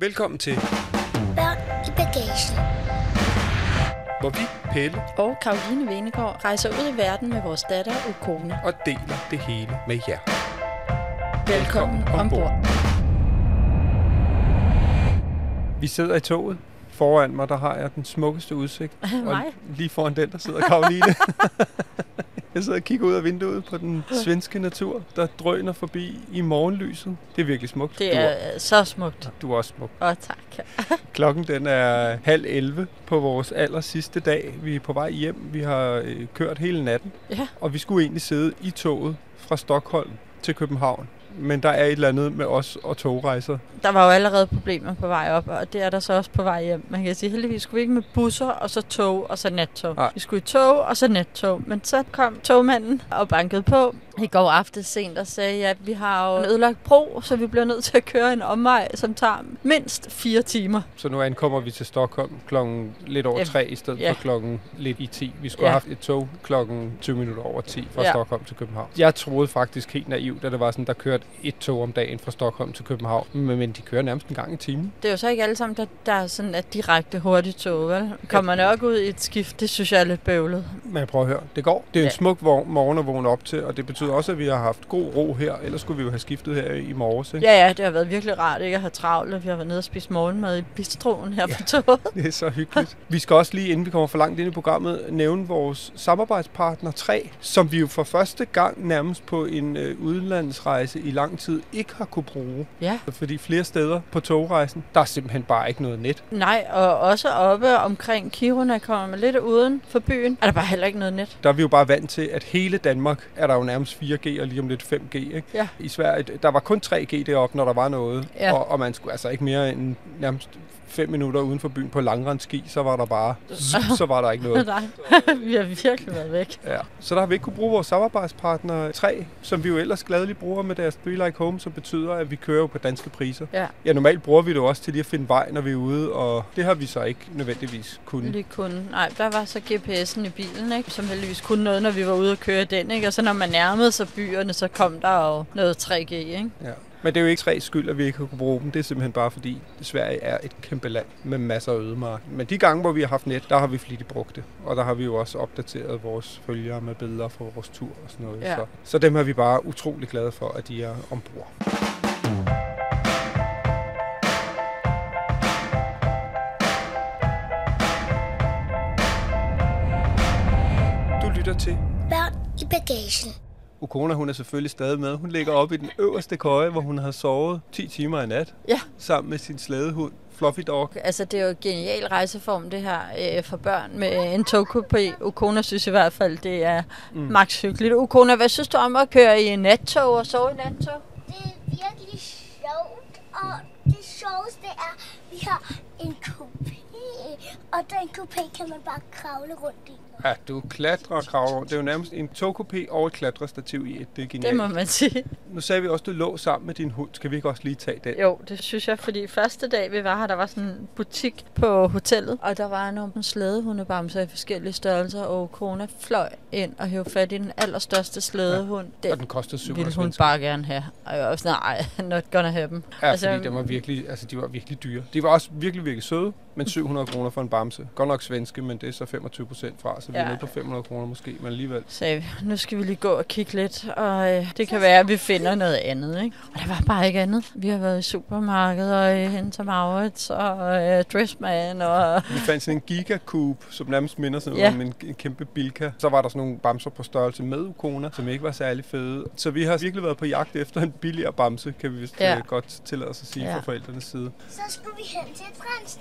Velkommen til, Børn i bagagen. hvor vi, Pelle, Og Karoline Venegård rejser ud i verden med vores datter Ukone. og deler det hele med jer. Velkommen ombord. Vi sidder i toget. Foran mig, der har jeg den smukkeste udsigt. og lige foran den, der sidder Karoline. jeg sidder og kigger ud af vinduet på den svenske natur, der drøner forbi i morgenlyset. Det er virkelig smukt. Det er øh, så smukt. du er også smuk. Og tak. Klokken den er halv 11 på vores aller sidste dag. Vi er på vej hjem. Vi har øh, kørt hele natten. Ja. Og vi skulle egentlig sidde i toget fra Stockholm til København. Men der er et eller andet med os og togrejser. Der var jo allerede problemer på vej op, og det er der så også på vej hjem. Man kan sige, heldigvis skulle vi ikke med busser, og så tog, og så nattog. Nej. Vi skulle i tog, og så nattog. Men så kom togmanden og bankede på i går aftes sent og sagde, at vi har jo en ødelagt bro, så vi bliver nødt til at køre en omvej, som tager mindst fire timer. Så nu ankommer vi til Stockholm klokken lidt over Ja. tre i stedet Ja. for klokken lidt i 10. Vi skulle Ja. have haft et tog klokken 20 minutter over 10 fra Ja. Stockholm til København. Jeg troede faktisk helt naivt, at det var sådan, der kørte et tog om dagen fra Stockholm til København. Men men de kører nærmest en gang i timen. Det er jo så ikke alle sammen, der, der er sådan et direkte hurtigt tog, vel? Kommer nok ud i et skift, det synes jeg er lidt bøvlet. Men prøv at høre, det går. Det er en Ja. smuk vor- morgen at vågne op til, og det betyder også, at vi har haft god ro her. Ellers skulle vi jo have skiftet her i morges. Ikke? Ja, ja, det har været virkelig rart ikke at have travlt, og vi har været nede og spise morgenmad i bistroen her på toget. Det er så hyggeligt. Vi skal også lige, inden vi kommer for langt ind i programmet, nævne vores samarbejdspartner 3, som vi jo for første gang nærmest på en øh, udenlandsrejse i lang tid ikke har kunne bruge. Ja. Fordi flere steder på togrejsen, der er simpelthen bare ikke noget net. Nej, og også oppe omkring Kiruna kommer man lidt uden for byen. Er der bare heller ikke noget net. Der er vi jo bare vant til, at hele Danmark er der jo nærmest 4G og lige om lidt 5G. Ikke? Ja. I Sverige, der var kun 3G deroppe, når der var noget. Ja. Og, og man skulle altså ikke mere end nærmest 5 minutter uden for byen på langrendski, så var der bare, så var der ikke noget. Nej, vi har virkelig været væk. Ja. Så der har vi ikke kunne bruge vores samarbejdspartner 3, som vi jo ellers gladeligt bruger med deres Be Like Home, som betyder, at vi kører jo på danske priser. Ja, Ja, normalt bruger vi det jo også til lige at finde vej, når vi er ude, og det har vi så ikke nødvendigvis kunnet. lige kun. Nej, der var så GPS'en i bilen, ikke? som heldigvis kunne noget, når vi var ude og køre den. Ikke? Og så når man nærmede sig byerne, så kom der jo noget 3G. Ikke? Ja. Men det er jo ikke tre skyld, at vi ikke har kunne bruge dem. Det er simpelthen bare fordi, Sverige er et kæmpe land med masser af ødemark. Men de gange, hvor vi har haft net, der har vi flittigt brugt det. Og der har vi jo også opdateret vores følgere med billeder fra vores tur og sådan noget. Ja. Så, så dem er vi bare utrolig glade for, at de er ombord. Du lytter til Børn i bagagen. Ukona, hun er selvfølgelig stadig med. Hun ligger oppe i den øverste køje, hvor hun har sovet 10 timer i nat. Ja. Sammen med sin slædehund, Fluffy Dog. Altså, det er jo en genial rejseform, det her øh, for børn med en togkupé. Ukona synes i hvert fald, det er mm. max hyggeligt. Ukona, hvad synes du om at køre i nattog og sove i nattog? Det er virkelig sjovt, og det sjoveste er, at vi har en kupé, og den kupé kan man bare kravle rundt i. Ja, du klatrer og kravler. Det er jo nærmest en togkupé og et klatrestativ i et. Det er Det genialt. må man sige. Nu sagde vi også, at du lå sammen med din hund. Skal vi ikke også lige tage den? Jo, det synes jeg, fordi første dag vi var her, der var sådan en butik på hotellet, og der var nogle slædehundebamser i forskellige størrelser, og kona fløj ind og hævde fat i den allerstørste slædehund. Og den kostede 700 ville hun svensker. bare gerne have. Og jeg var sådan, nej, not gonna have dem. Ja, altså, fordi de var, virkelig, altså, de var virkelig dyre. De var også virkelig, virkelig søde, men 700 kroner for en bamse. Godt nok svenske, men det er så 25 procent fra, så vi er Ja. nede på 500 kroner måske, men alligevel. sagde vi, nu skal vi lige gå og kigge lidt, og øh, det kan være, at vi finder noget andet. Ikke? Og der var bare ikke andet. Vi har været i supermarkedet og i Henta Maurits og øh, Dressman og... Vi fandt sådan en gigakube, som nærmest minder sådan Ja. om en, en kæmpe bilka. Så var der sådan nogle bamser på størrelse med ukona, som ikke var særlig fede. Så vi har virkelig været på jagt efter en billigere bamse, kan vi vist Ja. ja. godt tillade os at sige Ja. ja. fra forældrenes side. Så skulle vi hen til et fransk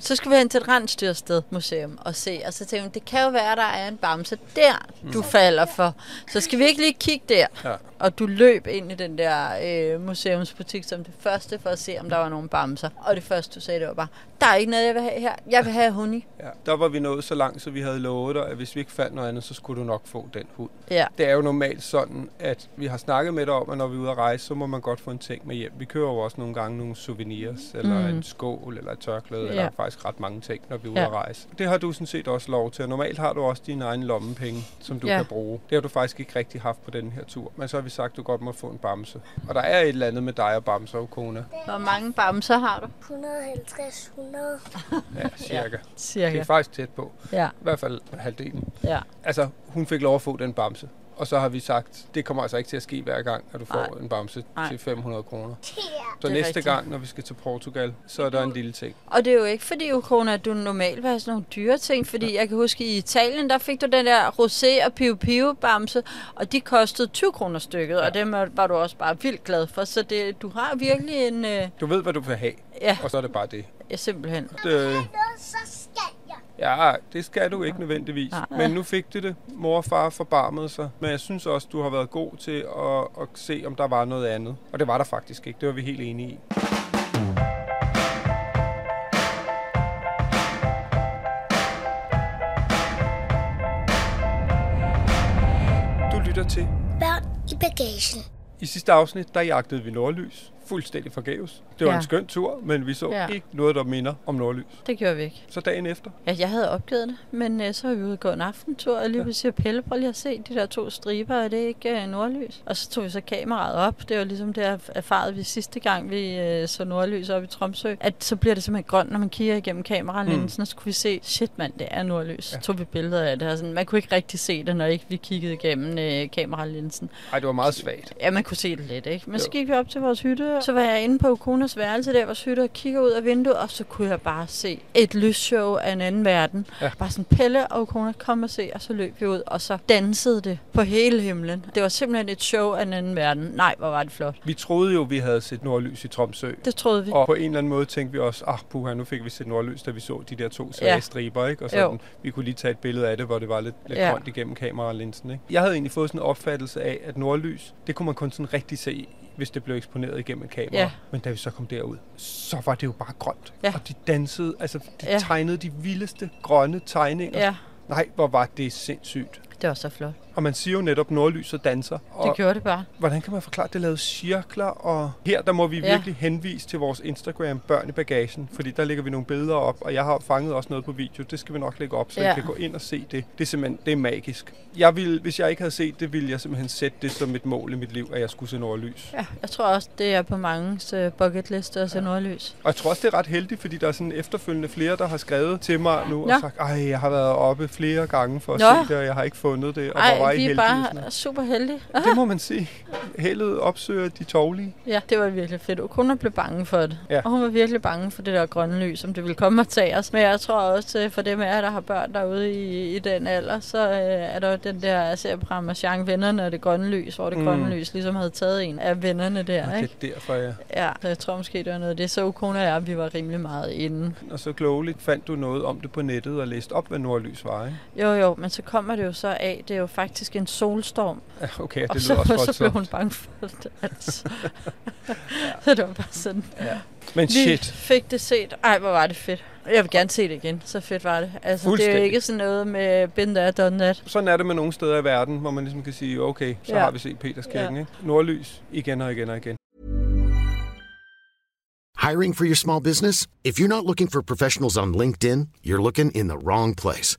Så skal vi hen til et rensdyrsted museum og se. Og så tænkte hun, det kan jo være, der er en bamse der, du falder for. Så skal vi ikke lige kigge der? Ja. Og du løb ind i den der øh, museumsbutik som det første for at se, om der var nogle bamser. Og det første, du sagde, det var bare, der er ikke noget, jeg vil have her. Jeg vil have i. Ja. Der var vi nået så langt, så vi havde lovet dig, at hvis vi ikke fandt noget andet, så skulle du nok få den hund. Ja. Det er jo normalt sådan, at vi har snakket med dig om, at når vi er ude at rejse, så må man godt få en ting med hjem. Vi kører jo også nogle gange nogle souvenirs, eller Mm. en skål, eller et tørklæde, Ja. eller faktisk ret mange ting, når vi er ude Ja. at rejse. Det har du sådan set også lov til. Normalt har du også dine egne lommepenge, som du Ja. kan bruge. Det har du faktisk ikke rigtig haft på den her tur. Men så vi sagt, at du godt må få en bamse. Og der er et eller andet med dig og bamser, kone. Hvor mange bamser har du? 150, 100. Ja, cirka. Cirka. Det er faktisk tæt på. Ja, I hvert fald halvdelen. ja. Altså, hun fik lov at få den bamse. Og så har vi sagt, det kommer altså ikke til at ske hver gang, at du får Nej. en bamse Nej. til 500 kroner. Ja. Så næste rigtigt. gang, når vi skal til Portugal, så er der en lille ting. Og det er jo ikke fordi, Ukona, at du normalt vil have sådan nogle dyre ting, fordi jeg kan huske, i Italien, der fik du den der rosé og piu piu bamse, og de kostede 20 kroner stykket, ja. og dem var du også bare vildt glad for. Så det, du har virkelig en... Øh, Du ved, hvad du vil have, ja, og så er det bare det. ja, simpelthen. det jeg. Ja, det skal du ikke nødvendigvis. Nej. Men nu fik du det. Mor og far forbarmede sig. Men jeg synes også, du har været god til at, at se, om der var noget andet. Og det var der faktisk ikke. Det var vi helt enige i. Du lytter til Børn i bagagen. I sidste afsnit, der jagtede vi nordlys. Fuldstændig forgæves. Det var Ja. en skøn tur, men vi så Ja. ja. ikke noget, der minder om nordlys. Det gjorde vi ikke. Så dagen efter, Ja, jeg havde opgivet det, men øh, så var vi ude og gå en aftentur, og lige pludselig Pelle, prøv lige at se de der to striber, er det ikke øh, nordlys? Og så tog vi så kameraet op, det var ligesom det, jeg erfarede vi sidste gang, vi øh, så nordlys op i Tromsø, at så bliver det simpelthen grønt, når man kigger igennem kameralinsen, mm. og så kunne vi se, shit mand, det er nordlys. Så tog vi billeder af det, og sådan, man kunne ikke rigtig se det, når ikke vi kiggede igennem øh, kameralinsen. ej, det var meget svagt. Ja, man kunne se det lidt, ikke? Men så Jo. gik vi op til vores hytte, så var jeg inde på Konas værelse der, vores hytte, og kigger ud af vinduet, og så kunne jeg bare se et lysshow af en anden verden. Ja. Bare sådan, Pelle og Kona, kom og se, og så løb vi ud, og så dansede det på hele himlen. Det var simpelthen et show af en anden verden. Nej, hvor var det flot. Vi troede jo, vi havde set nordlys i Tromsø. Det troede vi. Og på en eller anden måde tænkte vi også, ah puha, nu fik vi set nordlys, da vi så de der to svage Ja. striber, ikke? Og Jo. sådan, vi kunne lige tage et billede af det, hvor det var lidt, lidt ja. grønt igennem kameralinsen, ikke? Jeg havde egentlig fået sådan en opfattelse af, at nordlys, det kunne man kun sådan rigtig se, hvis det blev eksponeret igennem et kamera. Ja. Men da vi så kom derud, så var det jo bare grønt. Ja. Og de dansede, altså de Ja. tegnede de vildeste grønne tegninger. Ja, Nej, hvor var det sindssygt. Det var så flot. Og man siger jo netop, nordlys og danser. Og Det gjorde det bare. hvordan kan man forklare, at det lavede cirkler? Og her, der må vi Ja. virkelig henvise til vores Instagram, Børn i Bagagen, fordi der lægger vi nogle billeder op, og jeg har fanget også noget på video. Det skal vi nok lægge op, så Ja. ja. I kan gå ind og se det. Det er simpelthen, det er magisk. Jeg vil, hvis jeg ikke havde set det, ville jeg simpelthen sætte det som et mål i mit liv, at jeg skulle se nordlys. Ja, jeg tror også, det er på mange uh, bucket liste at se nordlys. Og jeg tror også, det er ret heldigt, fordi der er sådan efterfølgende flere, der har skrevet til mig nu Nå. og sagt, ej, jeg har været oppe flere gange for at Nå. se det, og jeg har ikke fundet det, og hvor var Ej, I vi er heldige. sådan bare noget. super heldige. Det må man sige. Heldet opsøger de tovlige. Ja, det var virkelig fedt. Og kun blev bange for det. Ja. Og hun var virkelig bange for det der grønne lys, som det ville komme og tage os. Men jeg tror også, øh, for dem af jer, der har børn derude i, i den alder, så øh, er der jo den der serieprogram af Jean Vennerne og det grønne lys, hvor det Mm. grønne lys ligesom havde taget en af vennerne der, Og ikke? det er derfor, jeg... Ja, så jeg tror måske, det var noget af det. Så kone og jeg, vi var rimelig meget inde. Og så klogeligt fandt du noget om det på nettet og læste op, hvad nordlys var, ikke? Jo, jo, men så kommer det jo så af, det er jo faktisk en solstorm. Ja, okay, det og så, også så blev hun bange for det. Altså. så det var bare sådan, Men Vi shit, fik det set. Ej, hvor var det fedt. Jeg vil gerne se det igen. Så fedt var det. Altså, det er jo ikke sådan noget med been there, done that. sådan er det med nogle steder i verden, hvor man ligesom kan sige, okay, så Ja. har vi set Peterskirken, Ja. ikke? Nordlys igen og igen og igen. Hiring for your small business? If you're not looking for professionals on LinkedIn, you're looking in the wrong place.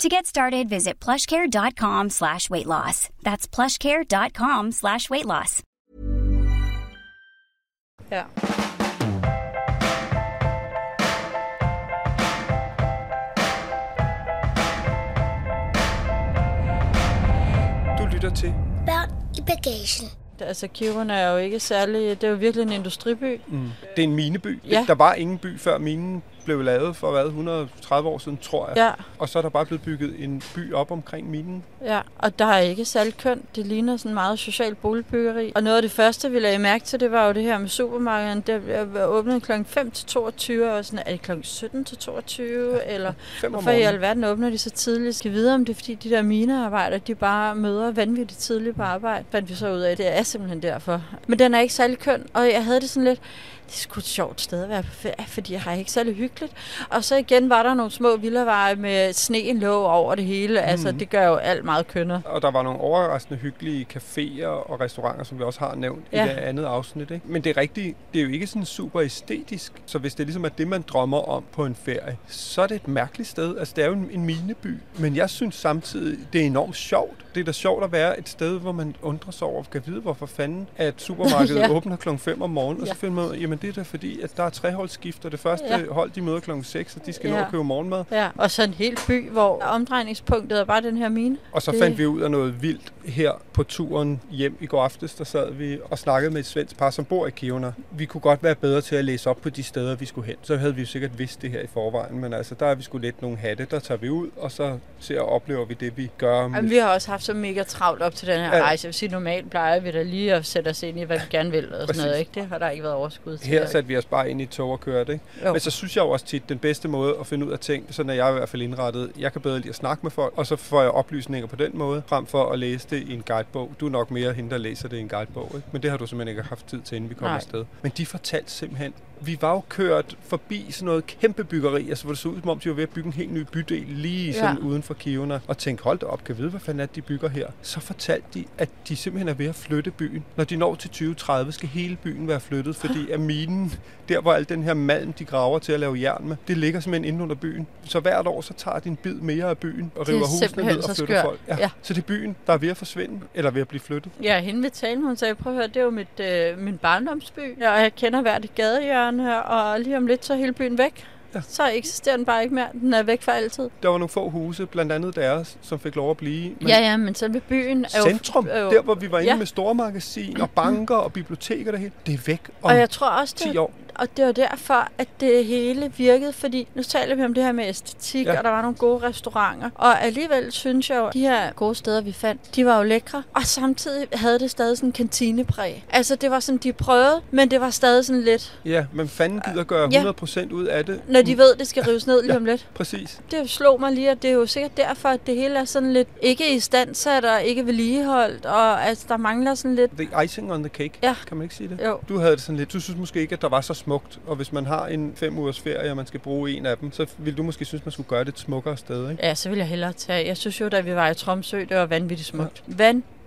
To get started, visit plushcare.com slash weight loss. That's plushcare.com slash weight loss. Ja. Du lytter til. Børn i bagagen. Altså, Kiruna er jo ikke særlig... Det er jo virkelig en industriby. Mm. Det er en mineby. Ja. Der var ingen by, før minen blev lavet for hvad, 130 år siden, tror jeg. Ja, Og så er der bare blevet bygget en by op omkring minen. ja. Og der er ikke særlig kønt. Det ligner sådan meget socialt boligbyggeri. Og noget af det første, vi lagde mærke til, det var jo det her med supermarkedet. Det åbnede kl. 5 til 22, og sådan, er det kl. 17 til 22, eller Fem om hvorfor i alverden åbner de så tidligt? Skal vi vide, om det er, fordi de der minearbejdere, de bare møder vanvittigt tidligt på arbejde? Fandt vi så ud af, det er simpelthen derfor. Men den er ikke særlig køn, og jeg havde det sådan lidt, det sgu et sjovt sted at være på ferie, fordi jeg har ikke særlig hyggeligt. Og så igen var der nogle små villaveje med sneen lå over det hele. Mm. Altså, det gør jo alt meget kønner. Og der var nogle overraskende hyggelige caféer og restauranter, som vi også har nævnt. Ja. i det andet afsnit. Ikke? Men det er rigtigt, det er jo ikke sådan super æstetisk. Så hvis det ligesom er det, man drømmer om på en ferie, så er det et mærkeligt sted. Altså, det er jo en, en mineby. Men jeg synes samtidig, det er enormt sjovt. Det er da sjovt at være et sted, hvor man undrer sig over, kan vide, hvorfor fanden, at supermarkedet ja. Åbner klokken 5 om morgenen, og så finder man ud jamen det er da fordi, at der er treholdsskift, og det første ja. Hold, de møder klokken 6, og de skal ja. nå at købe morgenmad. Ja, og så en hel by, hvor omdrejningspunktet er bare den her mine. Og så Det- fandt vi ud af noget vildt her på turen hjem i går aftes. Der sad vi og snakkede med et svensk par, som bor i Kiruna. Vi kunne godt være bedre til at læse op på de steder, vi skulle hen. Så havde vi jo sikkert vidst det her i forvejen. Men altså, der er vi skulle lidt nogle hatte. Der tager vi ud, og så ser og oplever vi det, vi gør. Med... Jamen, vi har også haft så mega travlt op til den her Ja. rejse. Jeg vil sige, normalt plejer vi da lige at sætte os ind i, hvad vi gerne vil. Og sådan Præcis. noget, ikke? Det har der ikke været overskud til. Her satte vi os bare ind i tog og kørte. Ikke? Jo. Men så synes jeg jo også tit, den bedste måde at finde ud af ting, sådan er jeg i hvert fald indrettet. Jeg kan bedre lide at snakke med folk, og så får jeg oplysninger på den måde, frem for at læse det i en guidebog. Du er nok mere hende, der læser det i en guidebog, ikke? men det har du simpelthen ikke haft tid til, inden vi kom Nej. afsted. Men de fortalte simpelthen, vi var jo kørt forbi sådan noget kæmpe byggeri, altså hvor det så ud, som om de var ved at bygge en helt ny bydel lige sådan Ja. uden for Kiruna, og tænkte, hold da op, kan vide, hvad fanden er de bygger her? Så fortalte de, at de simpelthen er ved at flytte byen. Når de når til 2030, skal hele byen være flyttet, fordi at minen, der hvor al den her malm, de graver til at lave jern med, det ligger simpelthen inde under byen. Så hvert år, så tager de en bid mere af byen og Det er river husene ned og så flytter folk. Ja. Ja. Så det er byen, der er ved at forsvinde, eller ved at blive flyttet. Ja, hende ved talen, hun sagde, prøv at høre, det er jo mit, øh, min barndomsby, ja, og jeg kender hvert et gadehjørne her, og lige om lidt, så er hele byen væk. Ja. Så eksisterer den bare ikke mere. Den er væk for altid. Der var nogle få huse, blandt andet deres, som fik lov at blive. Men, ja, ja, men selve byen er jo... Centrum, er jo der hvor vi var inde ja. med stormagasin og banker og biblioteker, det hele, det er væk om Og jeg tror også, 10 det, år. Og det var derfor, at det hele virkede, fordi nu taler vi om det her med æstetik, Ja. ja. og der var nogle gode restauranter. Og alligevel synes jeg jo, at de her gode steder, vi fandt, de var jo lækre. Og samtidig havde det stadig sådan en kantinepræg. Altså, det var sådan, de prøvede, men det var stadig sådan lidt, Ja, men fanden gider gøre Ja. 100% ud af det. når de ved, det skal rives ned lige Ja. om lidt. Præcis. Det slog mig lige, at det er jo sikkert derfor, at det hele er sådan lidt ikke i standsat og ikke vedligeholdt, og altså, der mangler sådan lidt... The icing on the cake, Ja. kan man ikke sige det? Jo. Du havde det sådan lidt, du synes måske ikke, at der var så smukt, og hvis man har en fem ugers ferie, og man skal bruge en af dem, så vil du måske synes, man skulle gøre det et smukkere sted, ikke? Ja, så vil jeg hellere tage... Jeg synes jo, da vi var i Tromsø, det var vanvittigt smukt. Vanvittigt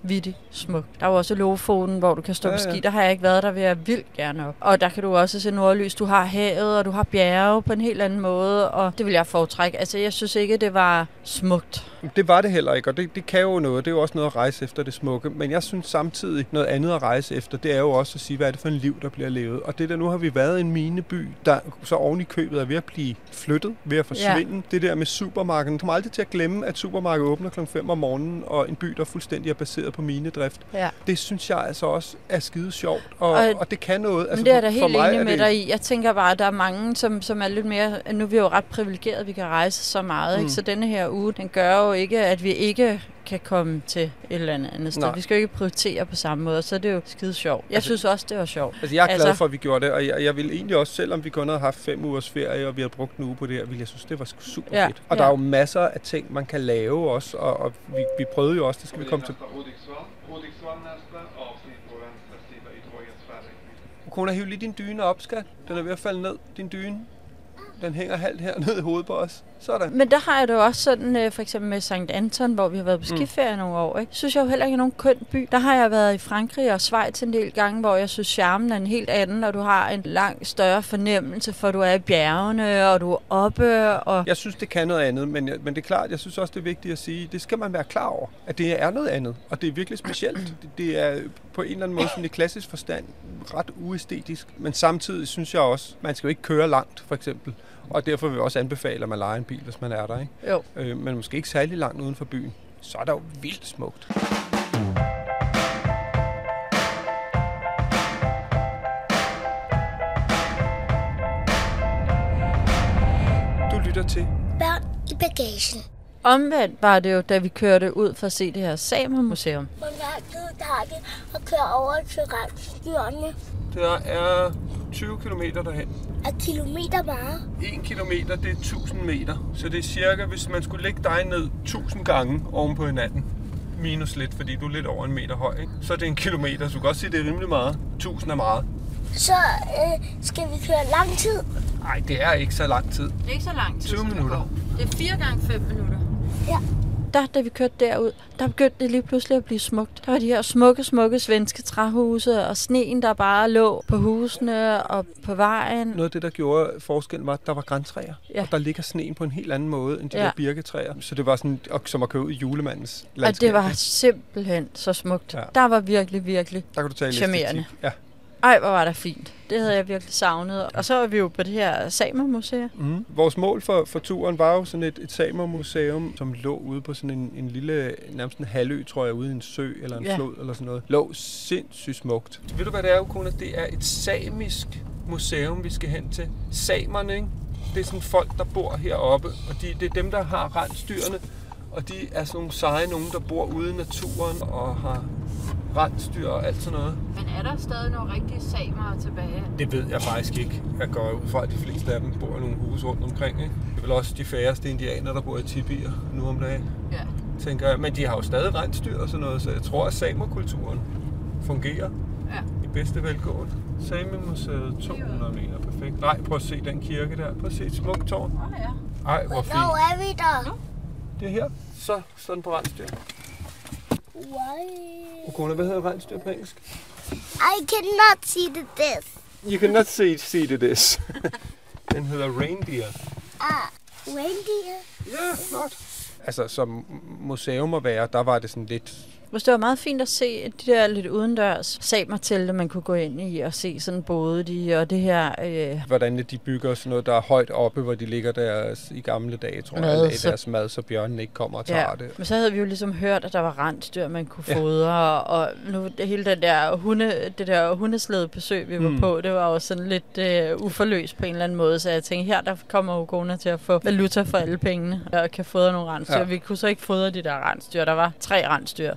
smukt. Der er jo også Lofoten, hvor du kan stå Ja, på ski. Der har jeg ikke været, der vil jeg vildt gerne op. Og der kan du også se nordlys. Du har havet, og du har bjerge på en helt anden måde, og det vil jeg foretrække. Altså, jeg synes ikke, det var smukt. Det var det heller ikke, og det, det kan jo noget. Det er jo også noget at rejse efter det smukke. Men jeg synes samtidig, noget andet at rejse efter, det er jo også at sige, hvad er det for en liv, der bliver levet. Og det der, nu har vi været i en mineby, der så oven i købet er ved at blive flyttet, ved at forsvinde. Ja. Det der med supermarkedet. Jeg kommer aldrig til at glemme, at supermarkedet åbner kl. 5 om morgenen, og en by, der fuldstændig er baseret på minedrift. Ja. Det synes jeg altså også er skide sjovt, og, og, Og- det kan noget. Altså, men det er jeg da helt mig enig med det- dig i. Jeg tænker bare, at der er mange, som, som er lidt mere... Nu er vi jo ret privilegerede, vi kan rejse så meget. Mm. Ikke? Så denne her uge, den gør jo ikke, at vi ikke kan komme til et eller andet andet sted. Nej. Vi skal jo ikke prioritere på samme måde, så det er jo skide sjovt. Jeg Altså- synes også, det var sjovt. Altså, jeg er glad Altså- for, at vi gjorde det, og jeg, jeg vil egentlig også, selvom vi kun havde haft fem ugers ferie, og vi havde brugt en uge på det her, ville jeg synes, det var super Ja, fedt. Og ja. der er jo masser af ting, man kan lave også, og, og vi, vi prøvede jo også, det skal vi komme til. Kona, hiv lige din dyne op, skat. Den er ved at falde ned, din dyne. Den hænger halvt her ned i hovedet på os. Sådan. Men der har jeg det jo også sådan, øh, for eksempel med St. Anton, hvor vi har været på skiferie mm. nogle år. Ikke? Synes jeg jo heller ikke er nogen køn by. Der har jeg været i Frankrig og Schweiz en del gange, hvor jeg synes, charmen er en helt anden, og du har en langt større fornemmelse, for du er i bjergene, og du er oppe. Og... Jeg synes, det kan noget andet, men, jeg, men det er klart, jeg synes også, det er vigtigt at sige, det skal man være klar over, at det er noget andet, og det er virkelig specielt. Det, det er på en eller anden måde, sådan i klassisk forstand, ret uæstetisk, men samtidig synes jeg også, man skal jo ikke køre langt, for eksempel. Og derfor vil jeg også anbefale, at man leger en bil, hvis man er der. Ikke? Jo. Øh, men måske ikke særlig langt uden for byen. Så er der jo vildt smukt. Du lytter til Børn i bagagen. Omvendt var det jo, da vi kørte ud for at se det her Samermuseum. Hvor lang tid tager det at køre over til rensdyrene? Der er 20 km derhen. Er kilometer meget? 1 km, det er 1000 meter. Så det er cirka, hvis man skulle lægge dig ned 1000 gange oven på hinanden. Minus lidt, fordi du er lidt over en meter høj. Ikke? Så er det en kilometer, så du kan godt sige, at det er rimelig meget. 1000 er meget. Så øh, skal vi køre lang tid? Nej, det er ikke så lang tid. Det er ikke så lang tid, 20 som der minutter. Det er 4 gange 5 minutter. Ja. Der, da vi kørte derud, der begyndte det lige pludselig at blive smukt. Der var de her smukke, smukke svenske træhuse, og sneen, der bare lå på husene og på vejen. Noget af det, der gjorde forskellen, var, at der var græntræer. Ja. Og der ligger sneen på en helt anden måde, end de Ja. der birketræer. Så det var sådan, og, som at køre ud i julemandens Og landskab. det var simpelthen så smukt. Ja. Der var virkelig, virkelig Der kan du tale charmerende. Ja. Ej, hvor var der fint. Det havde jeg virkelig savnet. Og så var vi jo på det her Samermuseum. Mm. Vores mål for, for turen var jo sådan et, et samermuseum, som lå ude på sådan en, en lille, nærmest en halvø, tror jeg, ude i en sø eller en Ja. flod eller sådan noget. Lå sindssygt smukt. Ved du, hvad det er, Kona? Det er et samisk museum, vi skal hen til. Samerne, ikke? Det er sådan folk, der bor heroppe, og de, det er dem, der har rensdyrene. Og de er sådan nogle seje nogen, der bor ude i naturen og har rensdyr og alt sådan noget. Men er der stadig nogle rigtige samere tilbage? Det ved jeg faktisk ikke. Jeg går ud fra, at de fleste af dem bor i nogle huse rundt omkring. Ikke? Det er vel også de færreste indianere, der bor i tibier nu om dagen, Ja. tænker jeg. Men de har jo stadig rensdyr og sådan noget, så jeg tror, at samerkulturen fungerer Ja. i bedste velgående. Samemuseet 200 meter, perfekt. Nej, prøv at se den kirke der. Prøv at se et smukt tårn. Oh, ja. Ej, hvor fint. Hvornår er vi der? Det er her. Så sådan på rensdyr. Why? Okona, hvad hedder rensdyr på engelsk? I cannot see the this. You cannot see, see to this. den hedder reindeer. Ah, reindeer. Ja, flot. Altså, som museum at være, der var det sådan lidt... Det var meget fint at se de der lidt udendørs samertelte, man kunne gå ind i og se sådan både de og det her øh, Hvordan de bygger sådan noget, der er højt oppe, hvor de ligger der i gamle dage, tror Mad, jeg, i så- deres mad, så bjørnen ikke kommer og tager Ja, det. men så havde vi jo ligesom hørt, at der var rensdyr, man kunne Ja. fodre, og nu det hele den der hunde, det der hundeslæde besøg, vi var Mm. på, det var jo sådan lidt øh, uforløst på en eller anden måde, så jeg tænkte, her der kommer Ugona til at få valuta for alle pengene, og kan fodre nogle rensdyr. Ja. Vi kunne så ikke fodre de der rensdyr, der var tre rensdyr.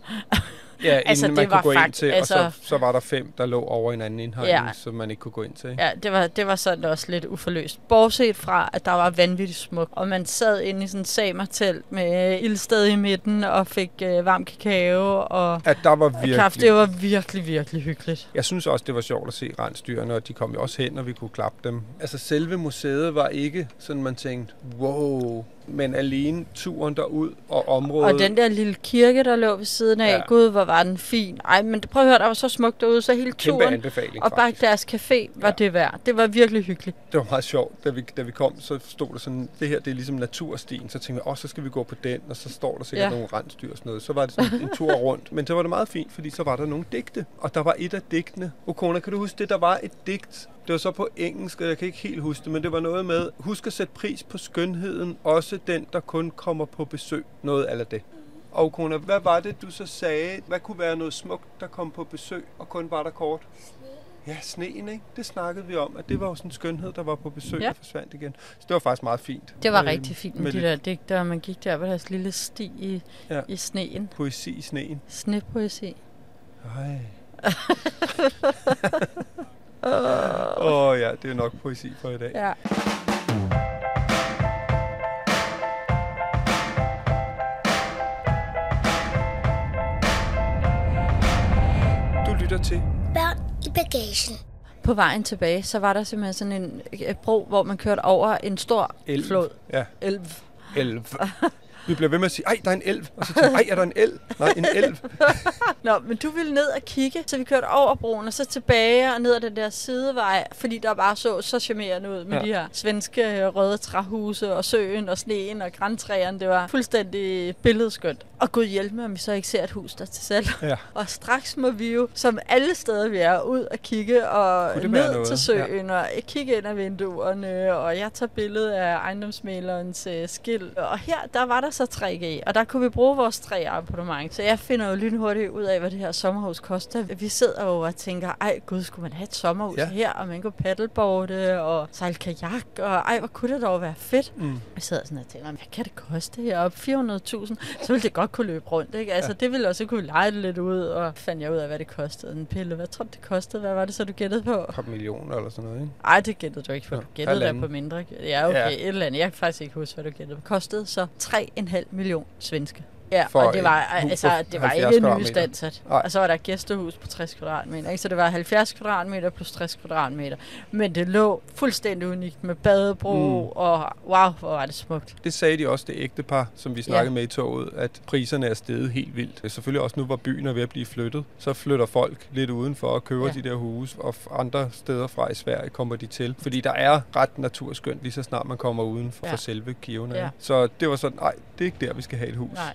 Ja, inden Altså, man det kunne var gå ind til, altså- og så, så var der fem, der lå over en anden indhegning, Ja. som man ikke kunne gå ind til. Ja, det var, det var sådan også lidt uforløst. Bortset fra, at der var vanvittigt smukt, og man sad inde i sådan et samertelt med øh, ildsted i midten, og fik øh, varm kakao og At der var virkelig... kaffe. Det var virkelig, virkelig hyggeligt. Jeg synes også, det var sjovt at se rensdyrene, og de kom jo også hen, og vi kunne klappe dem. Altså selve museet var ikke sådan, man tænkte, wow, men alene turen derud og området. Og den der lille kirke, der lå ved siden af, Ja. gud, hvor var den fin. Ej, men prøv at høre, der var så smukt derude, så hele turen og bare deres café var Ja. det værd. Det var virkelig hyggeligt. Det var meget sjovt, da vi, da vi kom, så stod der sådan, det her det er ligesom naturstien, så tænkte vi, åh, så skal vi gå på den, og så står der sikkert. Ja. nogle rensdyr og sådan noget. Så var det sådan en tur rundt, men så var det meget fint, fordi så var der nogle digte, og der var et af digtene. Okona, kan du huske det? Der var et digt, det var så på engelsk, og jeg kan ikke helt huske det, men det var noget med, husk at sætte pris på skønheden, også den, der kun kommer på besøg. Noget af det. Og Kona, hvad var det, du så sagde? Hvad kunne være noget smukt, der kom på besøg, og kun var der kort? Ja, sneen, ikke? Det snakkede vi om, at det var jo sådan en skønhed, der var på besøg Ja. og forsvandt igen. Så det var faktisk meget fint. Det var Øh, rigtig fint med, med de lidt der digter, man gik der på deres lille sti i, Ja. i sneen. Poesi i sneen. Snepoesi. Ej. Åh oh, ja, det er nok poesi for i dag. Ja. Lytter til Børn i bagagen. På vejen tilbage, så var der simpelthen sådan en et bro, hvor man kørte over en stor Elv. flod. Ja. Elv. elv. Vi bliver ved med at sige, ej, der er en elv. Og så tænker jeg, ej, er der en elv? Nej, en elv. Nå, men du ville ned og kigge, så vi kørte over broen, og så tilbage og ned ad den der sidevej, fordi der bare så så charmerende ud med Ja. ja. de her svenske øh, røde træhuse og søen og sneen og græntræerne. Det var fuldstændig billedskønt. Og gud hjælp med, om vi så ikke ser et hus der er til salg. Ja. Og straks må vi jo, som alle steder vi er, ud og kigge og ned til søen og kigge ind ad vinduerne, og jeg tager billede af ejendomsmælerens øh, skilt. Og her, der var der så 3G, og der kunne vi bruge vores tre abonnement. Så jeg finder jo lynhurtigt ud af, hvad det her sommerhus koster. Vi sidder jo og tænker, ej gud, skulle man have et sommerhus Ja. her, og man kunne paddleboarde og sejle kajak, og ej, hvor kunne det dog være fedt. Mm. Jeg sidder sådan og tænker, hvad kan det koste heroppe? 400.000? Så ville det godt kunne løbe rundt, ikke? Altså, Ja. det ville også kunne lege det lidt ud, og fandt jeg ud af, hvad det kostede. En pille, hvad tror du, det kostede? Hvad var det så, du gættede på? Et millioner eller sådan noget, ikke? Ej, det gættede du ikke på. Ja, Du gættede der på mindre. Ja, okay, ja. et eller andet. Jeg kan faktisk ikke huske, hvad du gættede på. Kostede så 3,5 million svenske. Ja, For og det var, altså, det var 70 ikke. Nej. Og så var der gæstehus på 60 kvadratmeter. Ikke? Så det var 70 kvadratmeter plus 60 kvadratmeter. Men det lå fuldstændig unikt med badebro, Mm. og wow, hvor var det smukt. Det sagde de også, det ægtepar, som vi snakkede Ja. med i toget, at priserne er steget helt vildt. Selvfølgelig også nu, hvor byen er ved at blive flyttet, så flytter folk lidt udenfor og køber ja. De der huse, og andre steder fra i Sverige kommer de til. Fordi der er ret naturskønt, lige så snart man kommer uden for. Ja. for selve Kiruna. Ja. Så det var sådan, nej, det er ikke der, vi skal have et hus. Nej.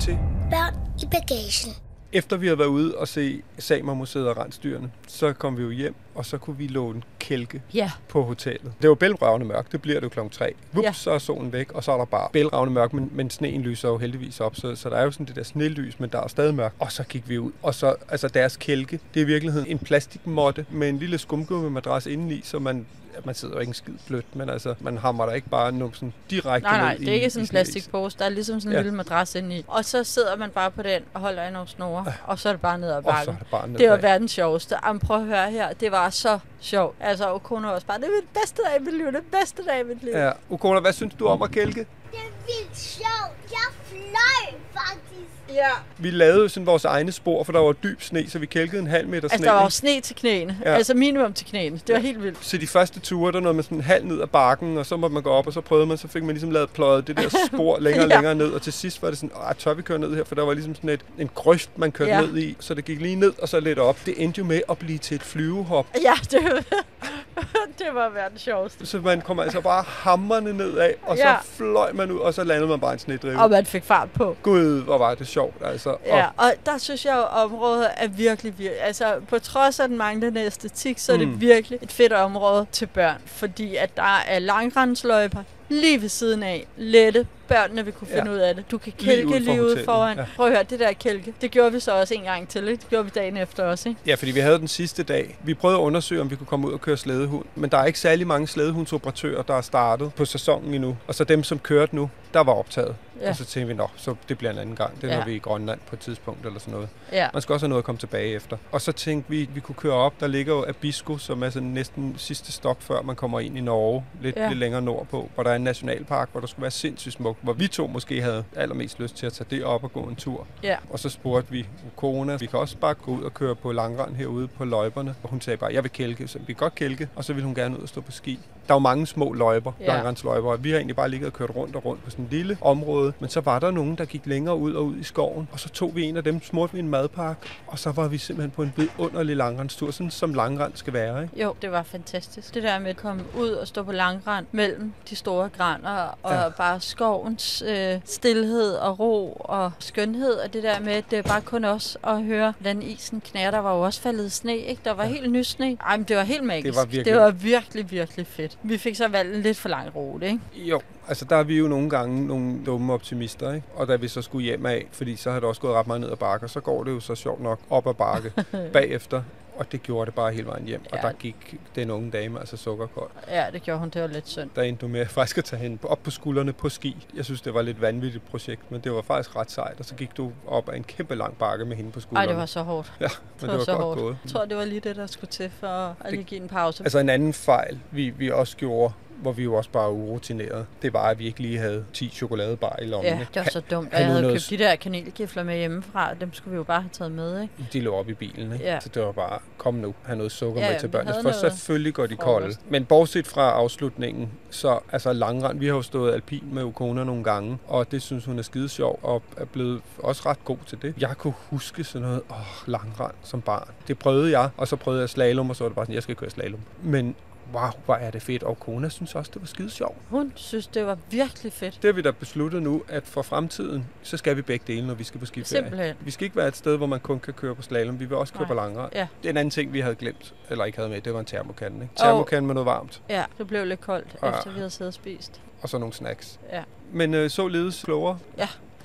Til Børn i bagagen. Efter vi havde været ude og se Samermuseet og Rensdyrene, så kom vi jo hjem, og så kunne vi låne kælke Ja, på hotellet. Det var bælragende mørkt, det bliver det jo klokken 3. Vups, ja. Så er solen væk, og så er der bare bælragende mørkt, men, men sneen lyser jo heldigvis op, så, så der er jo sådan det der snelys, men der er stadig mørkt. Og så gik vi ud, og så, altså deres kælke, det er i virkeligheden en plastikmåtte med en lille skumgummi-madras indeni, så man, man sidder jo ikke en skid blødt, men altså, man hammer der ikke bare numsen direkte nej, nej, ned det er i, ikke sådan en plastikpose. Der er ligesom sådan en Ja. ja. lille madras inde i. Og så sidder man bare på den og holder i nogle snore, og så er det bare ned ad Og så er bakken. det bare Det var verdens sjoveste. Jamen, prøv at høre her. Det var så sjovt. Altså, Okona var også bare, det er mit bedste dag i mit liv. Det bedste dag i mit liv. Ja, Ukona, hvad synes du om at kælke? Det er vildt sjovt. Jeg fløj faktisk. Ja. Vi lavede sådan vores egne spor, for der var dyb sne, så vi kælkede en halv meter Altså, sne. der var sne til knæene. Ja. Ja. Altså, minimum til knæene. Det var helt vildt. Så de første ture, der nåede man sådan halv ned ad bakken, og så måtte man gå op, og så prøvede man, så fik man ligesom lavet pløjet det der spor længere og Ja. længere ned, og til sidst var det sådan, ah, tør vi køre ned her, for der var ligesom sådan et, en grøft, man kørte Ja. ned i, så det gik lige ned, og så lidt op. Det endte jo med at blive til et flyvehop, Ja, det, det var verdens sjoveste. så man kom altså bare hammerne nedad, og Ja. så fløj man ud, og så landede man bare i en snedrive. Og man fik fart på. Gud, hvor var det sjovt, altså. Ja, Og, og der synes jeg jo, at området er virkelig, virkelig... Altså, på trods af den manglende æstetik, så er Mm. det virkelig et fedt område til børn. Fordi at der er langrendsløjper lige ved siden af. Lette. Børnene vil kunne Ja. finde ud af det. Du kan Lige kælke lige, fra ude hotellet, foran. ja. Prøv at høre, det der kælke, det gjorde vi så også en gang til. Ikke? Det gjorde vi dagen efter også. Ikke? Ja, fordi vi havde den sidste dag. Vi prøvede at undersøge, om vi kunne komme ud og køre slædehund. Men der er ikke særlig mange slædehundsoperatører, der er startet på sæsonen endnu. Og så dem, som kørte nu, der var optaget. Ja. Ja. Og så tænkte vi, nå, så det bliver en anden gang. Det er, Ja. når vi er i Grønland på et tidspunkt eller sådan noget. Ja. Man skal også have noget at komme tilbage efter. Og så tænkte vi, at vi kunne køre op. Der ligger jo Abisko, som er sådan næsten sidste stop, før man kommer ind i Norge. Lidt, Ja. lidt længere nordpå, hvor der er en nationalpark, hvor der skulle være sindssygt smukt. Hvor vi to måske havde allermest lyst til at tage det op og gå en tur. Ja. Og så spurgte vi kona, vi kan også bare gå ud og køre på langrand herude på løjperne. Og hun sagde bare, jeg vil kælke, så vi kan godt kælke. Og så ville hun gerne ud og stå på ski. Der er jo mange små løjper, Ja. langrendsløjper. Og vi har egentlig bare ligget og kørt rundt og rundt på sådan en lille område. Men så var der nogen, der gik længere ud og ud i skoven, og så tog vi en af dem, smurte vi en madpakke, og så var vi simpelthen på en vidunderlig langrenstur, sådan som langrend skal være. Ikke? Jo, det var fantastisk. Det der med at komme ud og stå på langrand mellem de store grænder, og Ja. bare skovens øh, stillhed og ro og skønhed, og det der med, at det bare kun os at høre, hvordan isen knærer. Der var jo også faldet sne, ikke? Der var ja. helt ny sne. Ej, men det var helt magisk. var virkelig- det var virkelig, virkelig fedt. Vi fik så valgt en lidt for lang rute, ikke? Jo, altså der er vi jo nogle gange nogle dumme optimister, ikke? Og da vi så skulle hjem af, fordi så har det også gået ret meget ned ad bakke, så går det jo så sjovt nok op ad bakke bagefter. Og det gjorde det bare hele vejen hjem. Og Ja. der gik den unge dame altså sukkerkold. Ja, det gjorde hun. Det var lidt synd. Der endte du med faktisk at tage hende op på skuldrene på ski. Jeg synes, det var et lidt vanvittigt projekt, men det var faktisk ret sejt. Og så gik du op ad en kæmpe lang bakke med hende på skuldrene. det var så hårdt. Ja, men det var, så godt hårdt. gået. Jeg tror, det var lige det, der skulle til for at lige give en pause. Altså en anden fejl, vi, vi også gjorde, hvor vi jo også bare var urutinerede, det var, at vi ikke lige havde 10 chokoladebar i lommen. Ja, det var så dumt. Kan Jeg havde noget- købt de der kanelgifler med hjemmefra. Dem skulle vi jo bare have taget med, ikke? De lå op i bilen, ikke? Ja. Så det var bare, kom nu, have noget sukker Ja, med til børnene, for selvfølgelig går de kolde. Men bortset fra afslutningen, så altså langrand, vi har jo stået alpin med Ukona nogle gange, og det synes hun er skide sjov, og er blevet også ret god til det. Jeg kunne huske sådan noget, åh, langrand som barn. Det prøvede jeg, og så prøvede jeg slalom, og så var det bare sådan, jeg skal køre slalom. Men wow, hvor er det fedt, og Kona synes også, det var skide sjovt. Hun synes, det var virkelig fedt. Det har vi da besluttet nu, at for fremtiden, så skal vi begge dele, når vi skal på skiferie. Simpelthen. Vi skal ikke være et sted, hvor man kun kan køre på slalom. Vi vil også køre på langrand. Ja. Det er en anden ting, vi havde glemt, eller ikke havde med, det var en termokan. Ikke? Og- Termokan med noget varmt, Ja, det blev lidt koldt, Ja. efter vi havde siddet og spist. og så nogle snacks. Ja, Men øh, således klogere.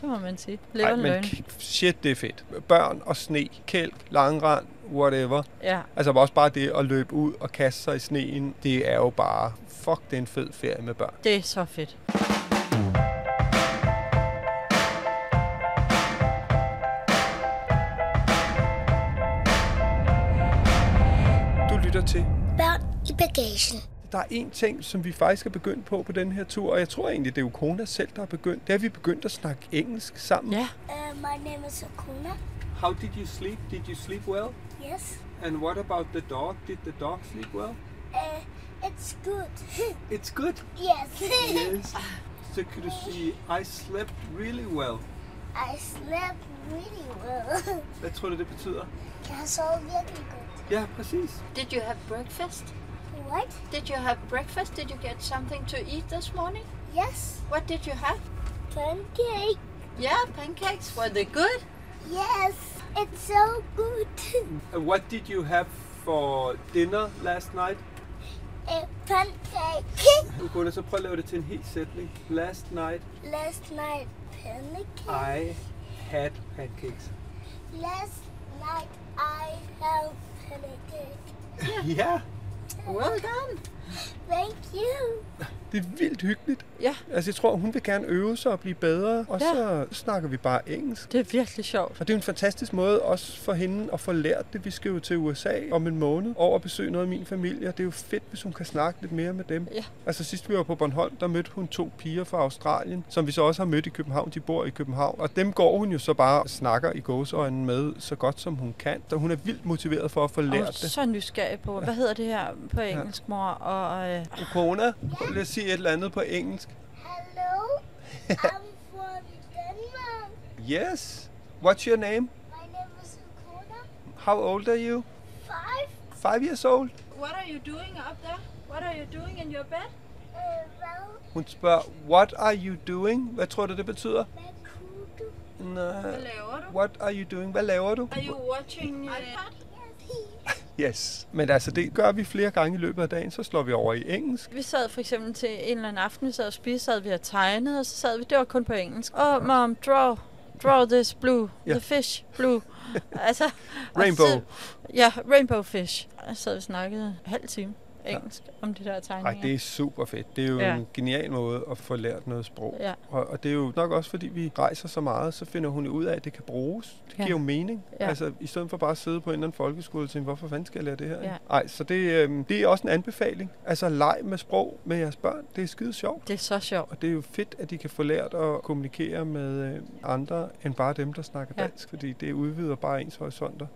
det må man sige. Ej, Lever men løgn. shit, det er fedt. Børn og sne, kælk, langrand, whatever. Ja, Altså også bare det at løbe ud og kaste sig i sneen, det er jo bare, fuck, det er en fed ferie med børn. det er så fedt. Du lytter til Børn i bagagen. Der er en ting, som vi faktisk er begyndt på på den her tur, og jeg tror egentlig, det er jo Kona selv, der har begyndt. Det er, at vi er begyndt at snakke engelsk sammen. Ja, Uh, my name is Akuna. How did you sleep? Did you sleep well? Yes. And what about the dog? Did the dog sleep well? Uh, it's good. It's good. yes. Yes. So could you see, I slept really well. I slept really well. Hvad tror du, det betyder? Jeg sov virkelig godt. Ja, præcis. Did you have breakfast? What? Did you have breakfast? Did you get something to eat this morning? Yes. What did you have? Pancake. Yeah, pancakes. Were they good? Yes. It's so good. And what did you have for dinner last night? A pancake. Du kunne så prøve at lave det til en hel sætning. Last night Last night, pancake. I had pancakes. Last night, I have pancake. Ja, Well done. Thank you. det er vildt hyggeligt. Ja, Altså, jeg tror, hun vil gerne øve sig og blive bedre, og Ja. så snakker vi bare engelsk. det er virkelig sjovt. Og det er en fantastisk måde også for hende at få lært det. Vi skal jo til USA om en måned over at besøge noget af min familie, og det er jo fedt, hvis hun kan snakke lidt mere med dem. Ja. Altså sidst vi var på Bornholm, der mødte hun to piger fra Australien, som vi så også har mødt i København. De bor i København, og dem går hun jo så bare og snakker i gåseøjnen med så godt som hun kan. Så hun er vildt motiveret for at få Og lært det. så nysgerrig på, hvad hedder det her på engelsk, mor? Og, øh, Ukona, lad os sige et eller andet på engelsk. Hello. I'm from Denmark. Yes. What's your name? My name is Ukona. How old are you? Five. Five years old. What are you doing up there? What are you doing in your bed? Uh, well, Hun spørger, what are you doing? Hvad tror du, det betyder? hvad kunne du? Nej. Hvad laver du? What are you doing? Hvad laver du? Are you watching uh, iPad? Yes. Men altså, det gør vi flere gange i løbet af dagen, så slår vi over i engelsk. Vi sad for eksempel til en eller anden aften, vi sad og spiste, sad vi og tegnede, og så sad vi, det var kun på engelsk. Oh, mom, draw, draw this blue, Ja. the fish, blue. altså, Rainbow. Så, ja, rainbow fish. Så sad vi en halv time engelsk om de der Ej, tegninger. det er super fedt. Det er jo Ja. en genial måde at få lært noget sprog. Ja. Og, og det er jo nok også, fordi vi rejser så meget, så finder hun ud af, at det kan bruges. Det Ja. giver jo mening. Ja. Altså, i stedet for bare at sidde på en eller anden folkeskole og tænke, hvorfor fanden skal jeg lære det her? Ja. Nej, så det, øhm, det er også en anbefaling. Altså, leg med sprog med jeres børn. Det er skide sjovt. Det er så sjovt. Og det er jo fedt, at de kan få lært at kommunikere med øh, andre, end bare dem, der snakker Ja. dansk. Fordi det udvider bare ens horisonter.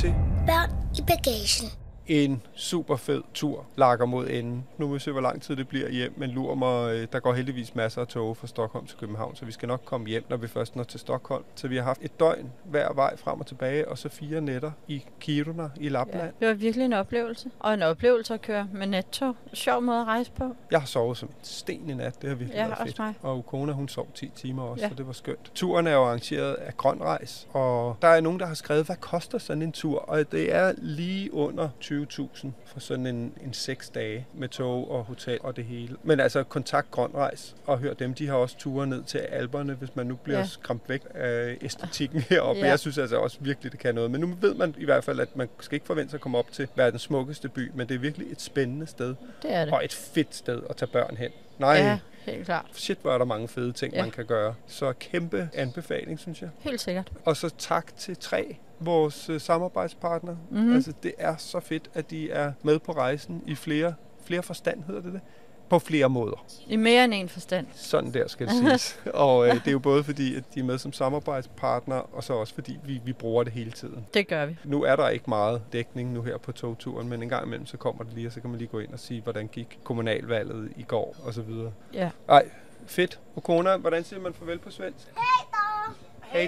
Du lytter lytter en super fed tur lakker mod enden. Nu må vi se, hvor lang tid det bliver hjem, men lurer mig, øh, der går heldigvis masser af tog fra Stockholm til København, så vi skal nok komme hjem, når vi først når til Stockholm. Så vi har haft et døgn hver vej frem og tilbage, og så fire nætter i Kiruna i Ja. Lapland. Det var virkelig en oplevelse. Og en oplevelse at køre med nattog. Sjov måde at rejse på. Jeg har sovet som en sten i nat, det har virkelig Ja, været fedt. mig. Og Ukona, hun sov 10 timer også, Ja. så det var skønt. Turen er jo arrangeret af Grøn Rejs, og der er nogen, der har skrevet, hvad koster sådan en tur? Og det er lige under 20.000 for sådan en, en 6 dage med tog og hotel og det hele. Men altså, kontakt Grøn Rejs og hør dem. De har også ture ned til Alperne, hvis man nu bliver ja. Skræmt væk af æstetikken heroppe. Ja. Jeg synes altså også virkelig, det kan noget. Men nu ved man i hvert fald, at man skal ikke forvente sig at komme op til verdens smukkeste by, men det er virkelig et spændende sted. Det er det. Og et fedt sted at tage børn hen. Nej, Ja, helt klart. shit, hvor er der mange fede ting. Ja. man kan gøre. Så kæmpe anbefaling, synes jeg. Helt sikkert. Og så tak til tre vores øh, samarbejdspartnere. Mhm. Mm. Altså, det er så fedt, at de er med på rejsen i flere, flere forstand, hedder det det? På flere måder. I mere end en forstand. Sådan der skal det siges. Og øh, det er jo både fordi, at de er med som samarbejdspartner, og så også fordi, vi, vi bruger det hele tiden. Det gør vi. Nu er der ikke meget dækning nu her på togturen, men en gang imellem så kommer det lige, og så kan man lige gå ind og sige, hvordan gik kommunalvalget i går, og så videre. Ja. Ej, fedt. Okona, hvordan siger man farvel på svensk? Hej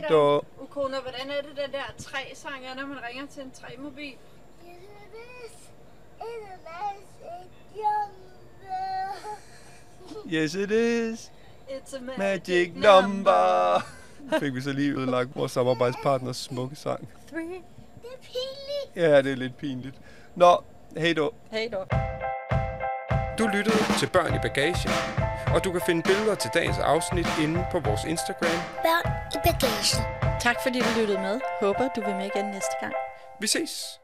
då. Ukona, hvordan er det den der træ-sang, er, når man ringer til en træmobil? Yes, it is. It's a Magic number. Fik vi så lige ødelagt vores samarbejdspartners smukke sang. Three. Det er pinligt. Ja, det er lidt pinligt. Nå, hej då. Hej då. Du lyttede til Børn i Bagagen, og du kan finde billeder til dagens afsnit inde på vores Instagram. Børn i bagagen. Tak fordi du lyttede med. Håber du vil med igen næste gang. Vi ses!